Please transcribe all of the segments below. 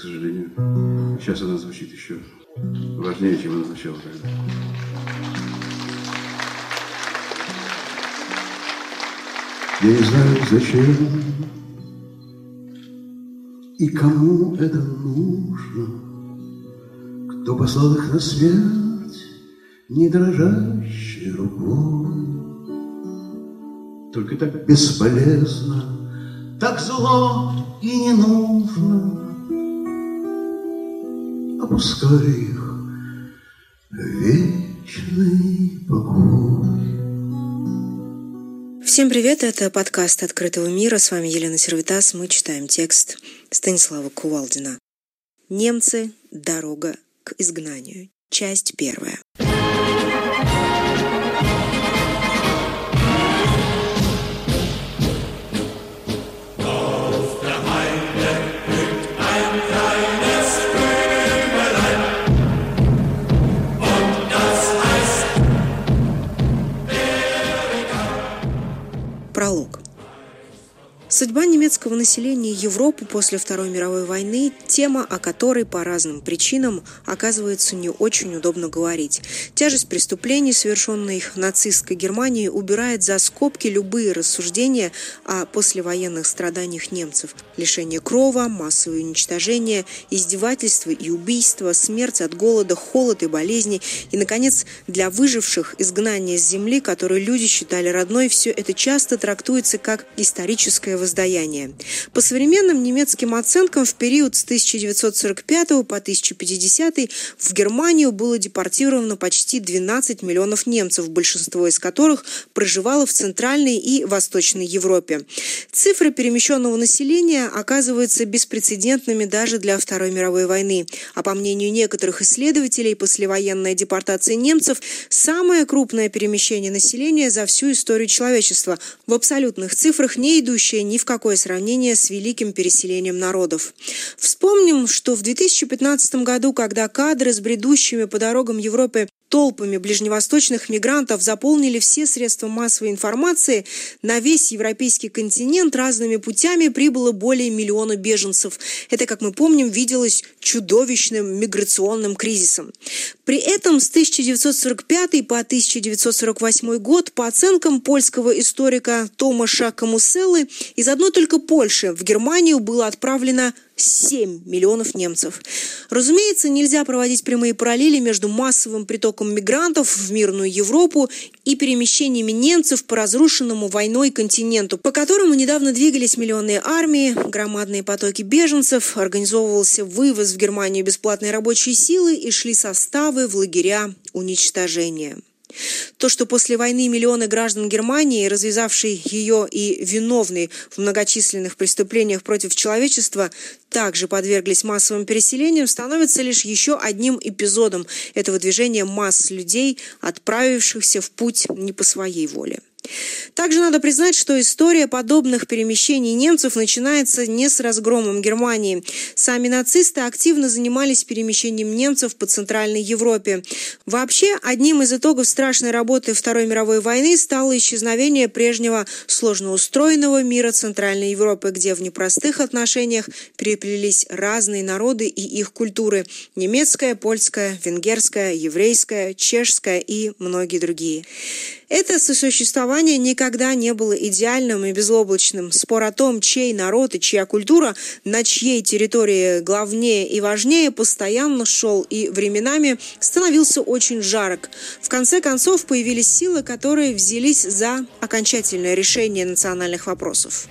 к сожалению. Сейчас она звучит еще важнее, чем она звучала тогда. Я не знаю, зачем и кому это нужно, кто послал их на смерть не дрожащей рукой. Только так бесполезно, так зло и не нужно, Опускай их вечный покой. Всем привет, это подкаст «Открытого мира». С вами Елена Сервитас. Мы читаем текст Станислава Кувалдина. «Немцы. Дорога к изгнанию». Часть первая. Судьба немецкого населения Европы после Второй мировой войны – тема, о которой по разным причинам оказывается не очень удобно говорить. Тяжесть преступлений, совершенных нацистской Германией, убирает за скобки любые рассуждения о послевоенных страданиях немцев. Лишение крова, массовое уничтожение, издевательства и убийства, смерть от голода, холод и болезни и, наконец, для выживших изгнание с земли, которую люди считали родной, все это часто трактуется как историческое воздаяние. По современным немецким оценкам, в период с 1945 по 1050 в Германию было депортировано почти 12 миллионов немцев, большинство из которых проживало в Центральной и Восточной Европе. Цифры перемещенного населения оказываются беспрецедентными даже для Второй мировой войны. А по мнению некоторых исследователей, послевоенная депортация немцев – самое крупное перемещение населения за всю историю человечества, в абсолютных цифрах не идущее ни в какое сравнение с великим переселением народов. Вспомним, что в 2015 году, когда кадры с бредущими по дорогам Европы толпами ближневосточных мигрантов заполнили все средства массовой информации, на весь европейский континент разными путями прибыло более миллиона беженцев. Это, как мы помним, виделось чудовищным миграционным кризисом. При этом с 1945 по 1948 год, по оценкам польского историка Томаша Камуселлы, из одной только Польши в Германию было отправлено 7 миллионов немцев. Разумеется, нельзя проводить прямые параллели между массовым притоком мигрантов в мирную Европу и перемещениями немцев по разрушенному войной континенту, по которому недавно двигались миллионные армии, громадные потоки беженцев, организовывался вывоз в Германию бесплатной рабочей силы и шли составы в лагеря уничтожения. То, что после войны миллионы граждан Германии, развязавшие ее и виновные в многочисленных преступлениях против человечества, также подверглись массовым переселениям, становится лишь еще одним эпизодом этого движения масс людей, отправившихся в путь не по своей воле. Также надо признать, что история подобных перемещений немцев начинается не с разгромом Германии. Сами нацисты активно занимались перемещением немцев по Центральной Европе. Вообще, одним из итогов страшной работы Второй мировой войны стало исчезновение прежнего сложно устроенного мира Центральной Европы, где в непростых отношениях переплелись разные народы и их культуры – немецкая, польская, венгерская, еврейская, чешская и многие другие. Это сосуществование никогда не было идеальным и безоблачным. Спор о том, чей народ и чья культура, на чьей территории главнее и важнее, постоянно шел и временами становился очень жарок. В конце концов появились силы, которые взялись за окончательное решение национальных вопросов.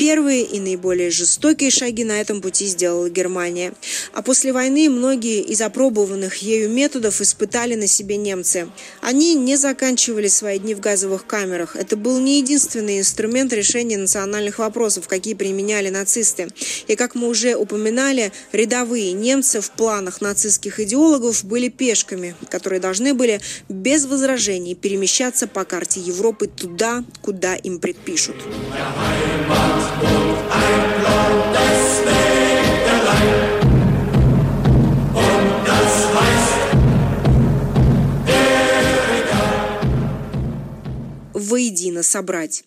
Первые и наиболее жестокие шаги на этом пути сделала Германия. А после войны многие из опробованных ею методов испытали на себе немцы. Они не заканчивали свои дни в газовых камерах. Это был не единственный инструмент решения национальных вопросов, какие применяли нацисты. И, как мы уже упоминали, рядовые немцы в планах нацистских идеологов были пешками, которые должны были без возражений перемещаться по карте Европы туда, куда им предпишут. Воедино собрать.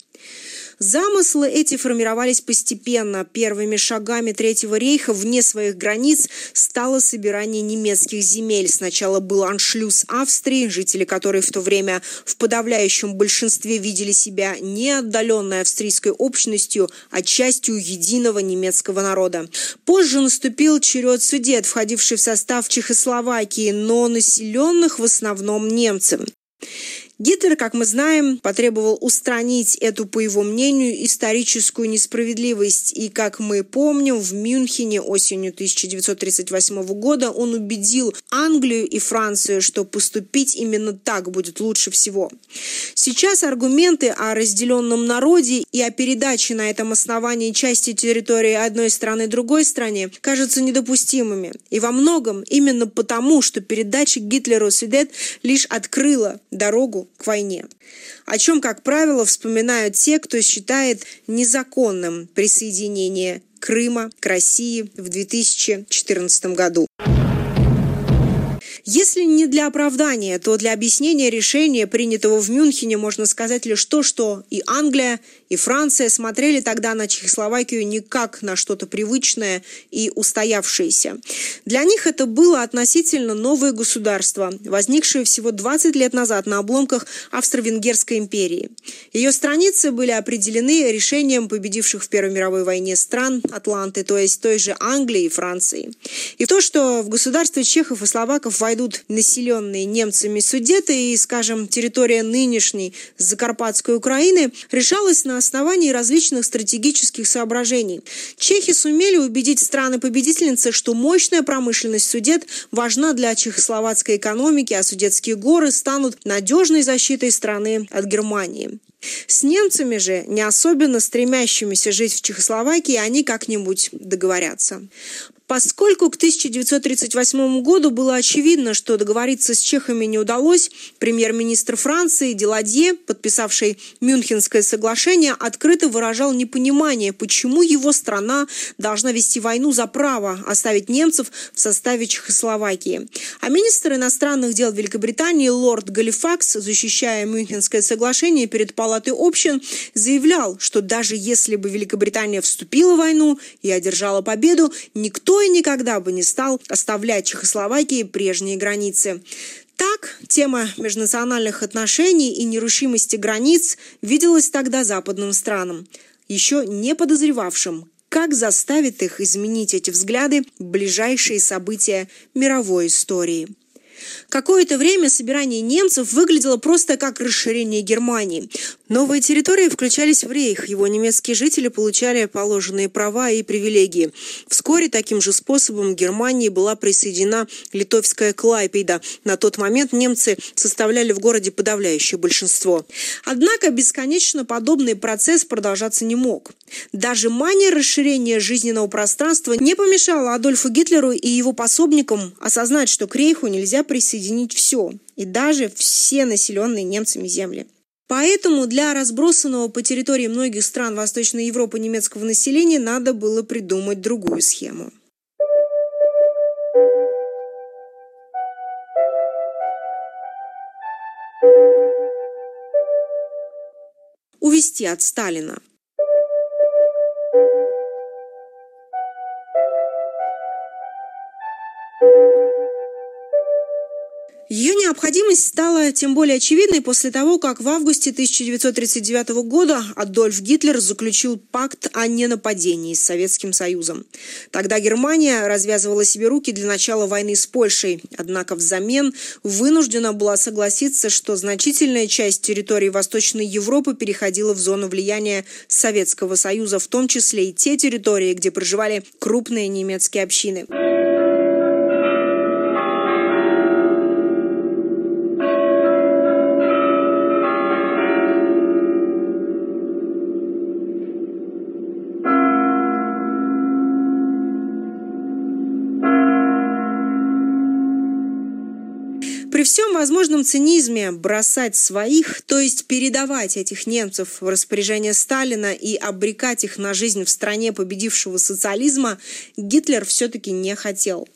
Замыслы эти формировались постепенно. Первыми шагами Третьего рейха вне своих границ стало собирание немецких земель. Сначала был аншлюз Австрии, жители которой в то время в подавляющем большинстве видели себя не отдаленной австрийской общностью, а частью единого немецкого народа. Позже наступил черед Судет, входивший в состав Чехословакии, но населенных в основном немцами. Гитлер, как мы знаем, потребовал устранить эту, по его мнению, историческую несправедливость. И, как мы помним, в Мюнхене осенью 1938 года он убедил Англию и Францию, что поступить именно так будет лучше всего. Сейчас аргументы о разделенном народе и о передаче на этом основании части территории одной страны другой стране кажутся недопустимыми. И во многом именно потому, что передача Гитлеру Судет лишь открыла дорогу к войне, о чем, как правило, вспоминают те, кто считает незаконным присоединение Крыма к России в 2014 году. Если не для оправдания, то для объяснения решения, принятого в Мюнхене, можно сказать лишь то, что и Англия, и Франция смотрели тогда на Чехословакию не как на что-то привычное и устоявшееся. Для них это было относительно новое государство, возникшее всего 20 лет назад на обломках Австро-Венгерской империи. Ее страницы были определены решением победивших в Первой мировой войне стран Атланты, то есть той же Англии и Франции. И то, что в государстве чехов и словаков войдут войдут населенные немцами Судеты и, скажем, территория нынешней Закарпатской Украины, решалась на основании различных стратегических соображений. Чехи сумели убедить страны-победительницы, что мощная промышленность Судет важна для чехословацкой экономики, а Судетские горы станут надежной защитой страны от Германии. С немцами же, не особенно стремящимися жить в Чехословакии, они как-нибудь договорятся. Поскольку к 1938 году было очевидно, что договориться с чехами не удалось, премьер-министр Франции Деладье, подписавший Мюнхенское соглашение, открыто выражал непонимание, почему его страна должна вести войну за право оставить немцев в составе Чехословакии. А министр иностранных дел Великобритании лорд Галифакс, защищая Мюнхенское соглашение перед Палатой общин, заявлял, что даже если бы Великобритания вступила в войну и одержала победу, никто и никогда бы не стал оставлять Чехословакии прежние границы. Так, тема межнациональных отношений и нерушимости границ виделась тогда западным странам, еще не подозревавшим, как заставит их изменить эти взгляды ближайшие события мировой истории. Какое-то время собирание немцев выглядело просто как расширение Германии. Новые территории включались в рейх, его немецкие жители получали положенные права и привилегии. Вскоре таким же способом Германии была присоединена литовская Клайпейда. На тот момент немцы составляли в городе подавляющее большинство. Однако бесконечно подобный процесс продолжаться не мог. Даже мания расширения жизненного пространства не помешала Адольфу Гитлеру и его пособникам осознать, что к рейху нельзя присоединить все, и даже все населенные немцами земли. Поэтому для разбросанного по территории многих стран Восточной Европы немецкого населения надо было придумать другую схему. Увести от Сталина – Ее необходимость стала тем более очевидной после того, как в августе 1939 года Адольф Гитлер заключил пакт о ненападении с Советским Союзом. Тогда Германия развязывала себе руки для начала войны с Польшей, однако взамен вынуждена была согласиться, что значительная часть территории Восточной Европы переходила в зону влияния Советского Союза, в том числе и те территории, где проживали крупные немецкие общины. Всем возможном цинизме бросать своих, то есть передавать этих немцев в распоряжение Сталина и обрекать их на жизнь в стране победившего социализма, Гитлер все-таки не хотел.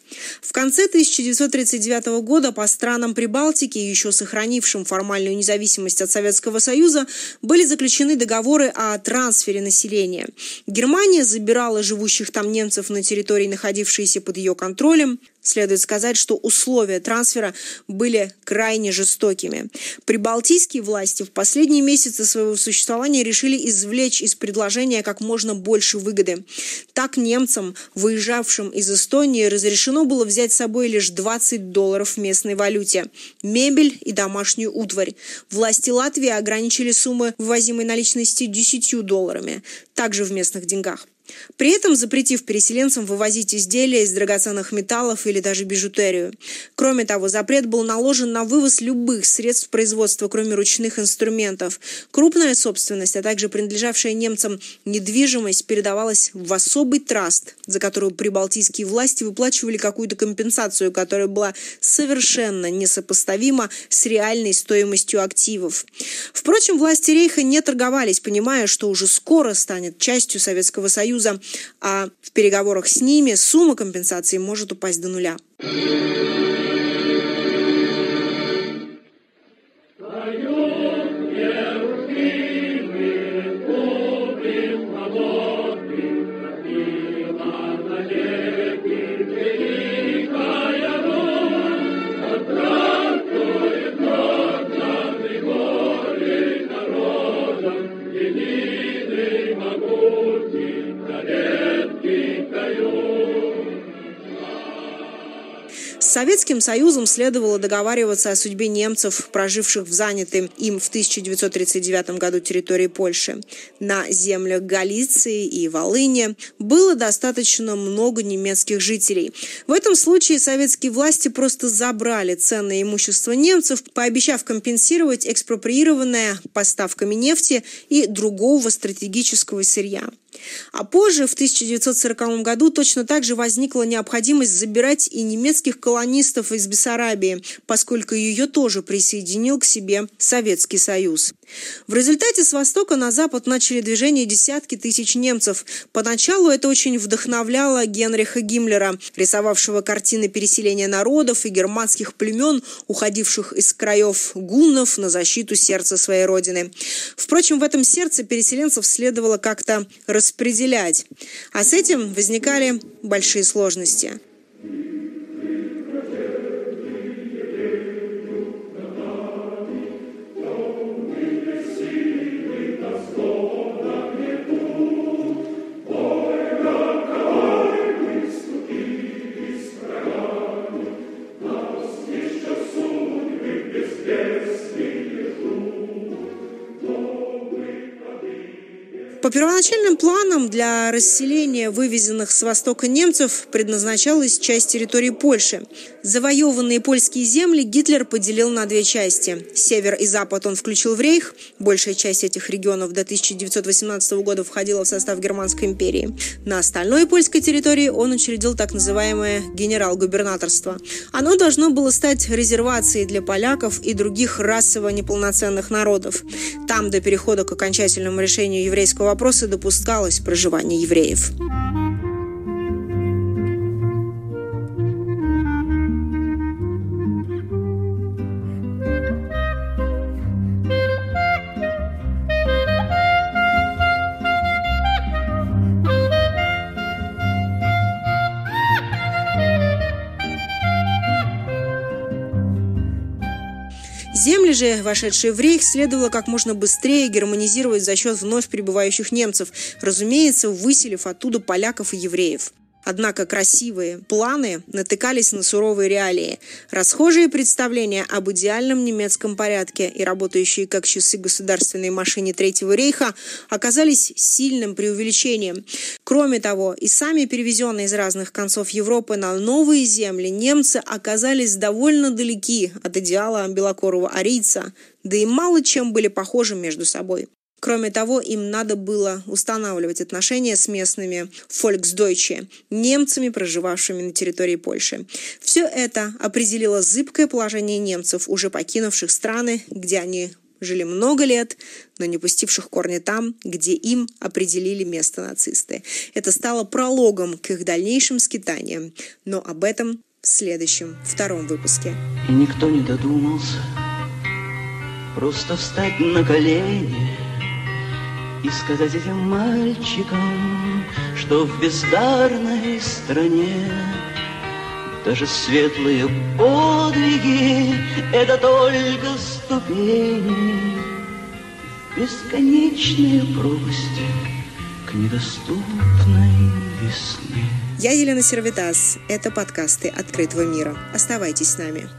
В конце 1939 года по странам Прибалтики, еще сохранившим формальную независимость от Советского Союза, были заключены договоры о трансфере населения. Германия забирала живущих там немцев на территории, находившиеся под ее контролем. Следует сказать, что условия трансфера были крайне жестокими. Прибалтийские власти в последние месяцы своего существования решили извлечь из предложения как можно больше выгоды. Так немцам, выезжавшим из Эстонии, разрешено было взять с собой лишь 20 долларов в местной валюте, мебель и домашнюю утварь. Власти Латвии ограничили суммы вывозимой наличности 10 долларами, также в местных деньгах. При этом запретив переселенцам вывозить изделия из драгоценных металлов или даже бижутерию. Кроме того, запрет был наложен на вывоз любых средств производства, кроме ручных инструментов. Крупная собственность, а также принадлежавшая немцам недвижимость передавалась в особый траст, за которую прибалтийские власти выплачивали какую-то компенсацию, которая была совершенно несопоставима с реальной стоимостью активов. Впрочем, власти Рейха не торговались, понимая, что уже скоро станет частью Советского Союза Союза, а в переговорах с ними сумма компенсации может упасть до нуля. Советским Союзом следовало договариваться о судьбе немцев, проживших в занятой им в 1939 году территории Польши. На землях Галиции и Волыни было достаточно много немецких жителей. В этом случае советские власти просто забрали ценное имущество немцев, пообещав компенсировать экспроприированное поставками нефти и другого стратегического сырья. А позже, в 1940 году, точно так же возникла необходимость забирать и немецких колонистов из Бессарабии, поскольку ее тоже присоединил к себе Советский Союз. В результате с востока на запад начали движение десятки тысяч немцев. Поначалу это очень вдохновляло Генриха Гиммлера, рисовавшего картины переселения народов и германских племен, уходивших из краев гуннов на защиту сердца своей родины. Впрочем, в этом сердце переселенцев следовало как-то распределять, а с этим возникали большие сложности. Первоначальным планам для расселения вывезенных с востока немцев предназначалась часть территории Польши. Завоеванные польские земли Гитлер поделил на две части. Север и запад он включил в рейх. Большая часть этих регионов до 1918 года входила в состав Германской империи. На остальной польской территории он учредил так называемое генерал-губернаторство. Оно должно было стать резервацией для поляков и других расово неполноценных народов. Там до перехода к окончательному решению еврейского вопроса допускалось проживание евреев. Же, вошедшие в рейх, следовало как можно быстрее германизировать за счет вновь прибывающих немцев, разумеется, выселив оттуда поляков и евреев. Однако красивые планы натыкались на суровые реалии. Расхожие представления об идеальном немецком порядке и работающие как часы государственной машине Третьего рейха оказались сильным преувеличением. Кроме того, и сами перевезенные из разных концов Европы на новые земли немцы оказались довольно далеки от идеала белокорого арийца, да и мало чем были похожи между собой. Кроме того, им надо было устанавливать отношения с местными «фольксдойче» – немцами, проживавшими на территории Польши. Все это определило зыбкое положение немцев, уже покинувших страны, где они жили много лет, но не пустивших корни там, где им определили место нацисты. Это стало прологом к их дальнейшим скитаниям, но об этом в следующем, втором выпуске. И никто не додумался просто встать на колени и сказать этим мальчикам, что в бездарной стране даже светлые подвиги — это только ступени бесконечные пропасти к недоступной весне. Я Елена Сервитас. Это подкасты «Открытого мира». Оставайтесь с нами.